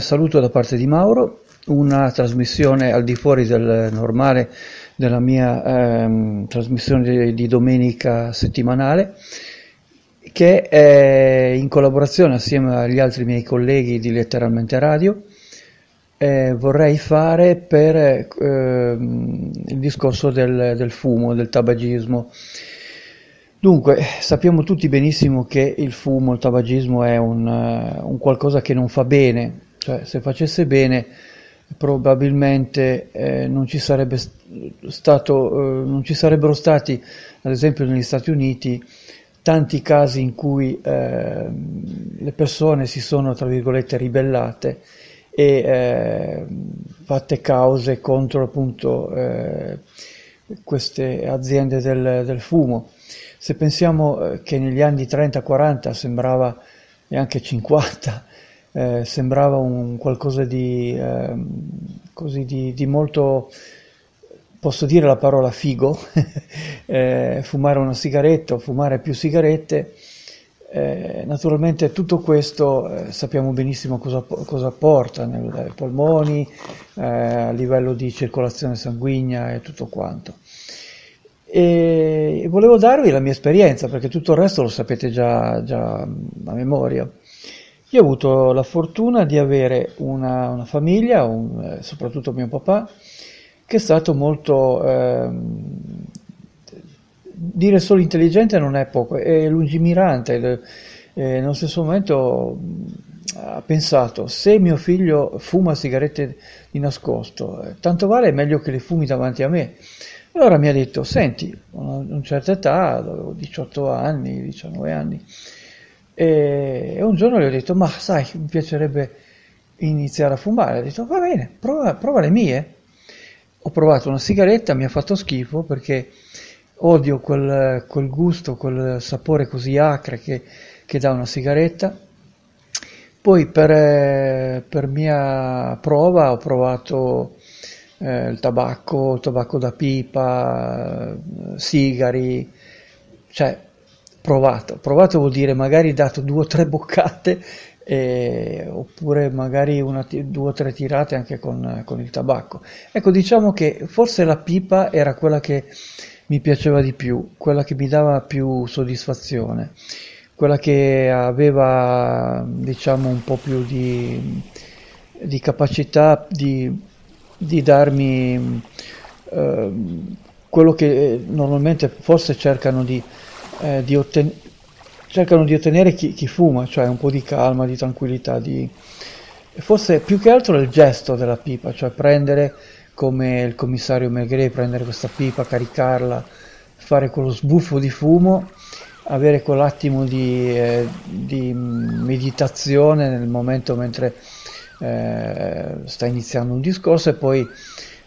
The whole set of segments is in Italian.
Saluto da parte di Mauro, una trasmissione al di fuori del normale della mia ehm, trasmissione di, di, domenica settimanale che è in collaborazione assieme agli altri miei colleghi di Letteralmente Radio. Eh, vorrei fare per eh, il discorso del, del fumo, del tabagismo. Dunque, sappiamo tutti benissimo che il fumo, il tabagismo è un, uh, un qualcosa che non fa bene, cioè se facesse bene probabilmente eh, non, ci stato, eh, non, ci sarebbero stati, ad esempio negli Stati Uniti, tanti casi in cui eh, le persone si sono, tra virgolette, ribellate e eh, fatte cause contro appunto eh, queste aziende del, del fumo. Se pensiamo eh, che negli anni 30-40 sembrava, e anche 50, eh, sembrava un qualcosa di, eh, così di, di, molto, posso dire la parola figo, eh, fumare una sigaretta o fumare più sigarette, eh, naturalmente tutto questo eh, sappiamo benissimo cosa, cosa porta nei polmoni, a livello di circolazione sanguigna e tutto quanto e volevo darvi la mia esperienza perché tutto il resto lo sapete già, già a memoria. Io ho avuto la fortuna di avere una, una famiglia, un, eh, soprattutto mio papà, che è stato molto, eh, dire solo intelligente non è poco, è lungimirante. Eh, nello stesso momento ha pensato, se mio figlio fuma sigarette di nascosto, eh, tanto vale meglio che le fumi davanti a me allora mi ha detto, senti, a una certa età, avevo 18 anni, 19 anni, e un giorno gli ho detto, ma sai, mi piacerebbe iniziare a fumare. Ha detto, va bene, prova, prova le mie. Ho provato una sigaretta, mi ha fatto schifo perché odio quel, quel gusto, quel sapore così acre che, che dà una sigaretta. Poi per, per mia prova ho provato eh, il tabacco, il tabacco da pipa, eh, sigari, cioè provato, provato vuol dire magari dato due o tre boccate eh, oppure magari una, due o tre tirate anche con, con, il tabacco. Ecco, diciamo che forse la pipa era quella che mi piaceva di più, quella che mi dava più soddisfazione, quella che aveva diciamo un po' più di, di capacità di di darmi eh, quello che normalmente forse cercano di, eh, di, otten- cercano di ottenere chi, chi, fuma, cioè un po' di calma, di tranquillità, di... forse più che altro il gesto della pipa, cioè prendere come il commissario Megre, prendere questa pipa, caricarla, fare quello sbuffo di fumo, avere quell'attimo di, eh, di meditazione nel momento mentre eh, sta iniziando un discorso e poi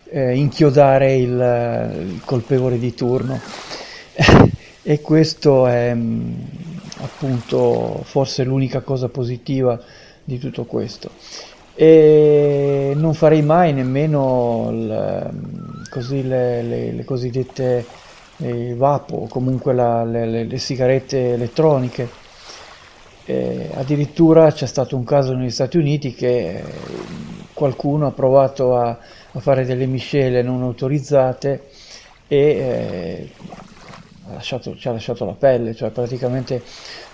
eh, inchiodare il, il, colpevole di turno. e questo è mm, appunto forse l'unica cosa positiva di tutto questo. E non farei mai nemmeno il, mm, così le, le, le, cosiddette eh, vapo, comunque la, le, le sigarette elettroniche eh, addirittura c'è stato un caso negli Stati Uniti che eh, qualcuno ha provato a, a, fare delle miscele non autorizzate e eh, lasciato, ci ha lasciato la pelle, cioè praticamente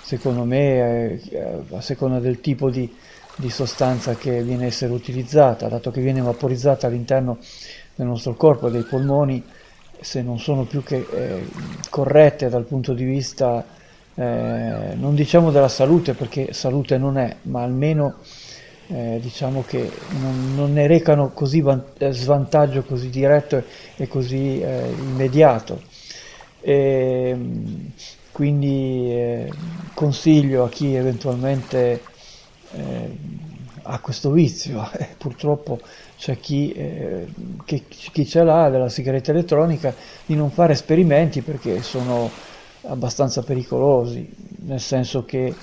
secondo me eh, a seconda del tipo di, di sostanza che viene a essere utilizzata, dato che viene vaporizzata all'interno del nostro corpo, dei polmoni, se non sono più che eh, corrette dal punto di vista eh, non diciamo della salute perché salute non è, ma almeno eh, diciamo che non, non, ne recano così van- svantaggio così diretto e, e così eh, immediato. E, quindi eh, consiglio a chi eventualmente eh, ha questo vizio, purtroppo c'è chi, eh, che, chi ce l'ha della sigaretta elettronica, di non fare esperimenti perché sono abbastanza pericolosi, nel senso che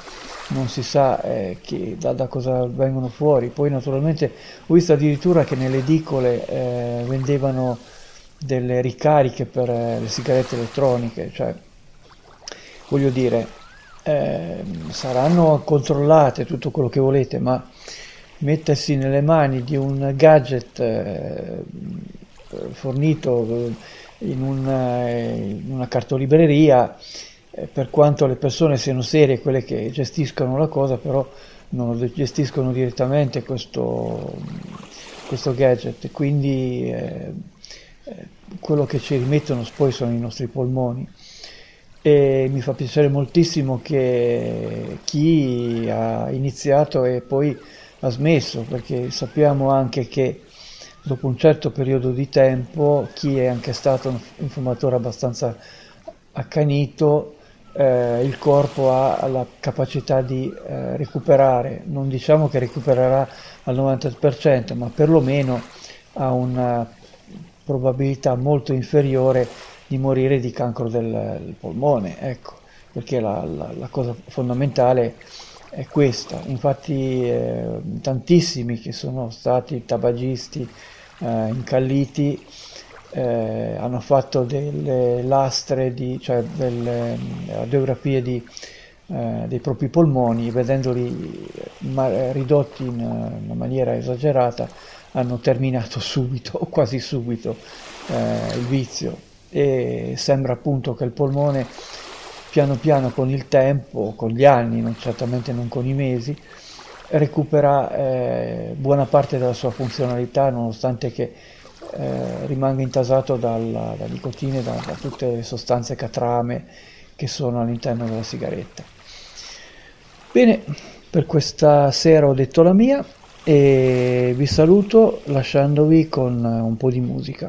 non si sa eh, che, da, da, cosa vengono fuori. Poi naturalmente ho visto addirittura che nelle edicole eh, vendevano delle ricariche per eh, le sigarette elettroniche, cioè voglio dire, eh, saranno controllate tutto quello che volete, ma mettersi nelle mani di un gadget eh, fornito in una, in una cartolibreria eh, per quanto le persone siano serie quelle che gestiscono la cosa, però non gestiscono direttamente questo, questo gadget, quindi eh, eh, quello che ci rimettono poi sono i nostri polmoni. E mi fa piacere moltissimo che chi ha iniziato e poi ha smesso, perché sappiamo anche che dopo un certo periodo di tempo chi è anche stato un fumatore abbastanza accanito eh, il corpo ha la capacità di eh, recuperare, non diciamo che recupererà al 90%, ma perlomeno ha una probabilità molto inferiore di morire di cancro del, polmone, ecco, perché la, la, la, cosa fondamentale è questa. Infatti eh, tantissimi che sono stati tabagisti eh, incalliti eh, hanno fatto delle lastre, di, cioè delle radiografie di, eh, dei propri polmoni, vedendoli ma- ridotti in una maniera esagerata, hanno terminato subito o quasi subito eh, il vizio e sembra appunto che il polmone piano piano con il tempo, con gli anni, non, certamente non con i mesi, recupera eh, buona parte della sua funzionalità nonostante che eh, rimanga intasato dalla, da nicotina e da, da tutte le sostanze catrame che sono all'interno della sigaretta. Bene, per questa sera ho detto la mia e vi saluto lasciandovi con un po' di musica.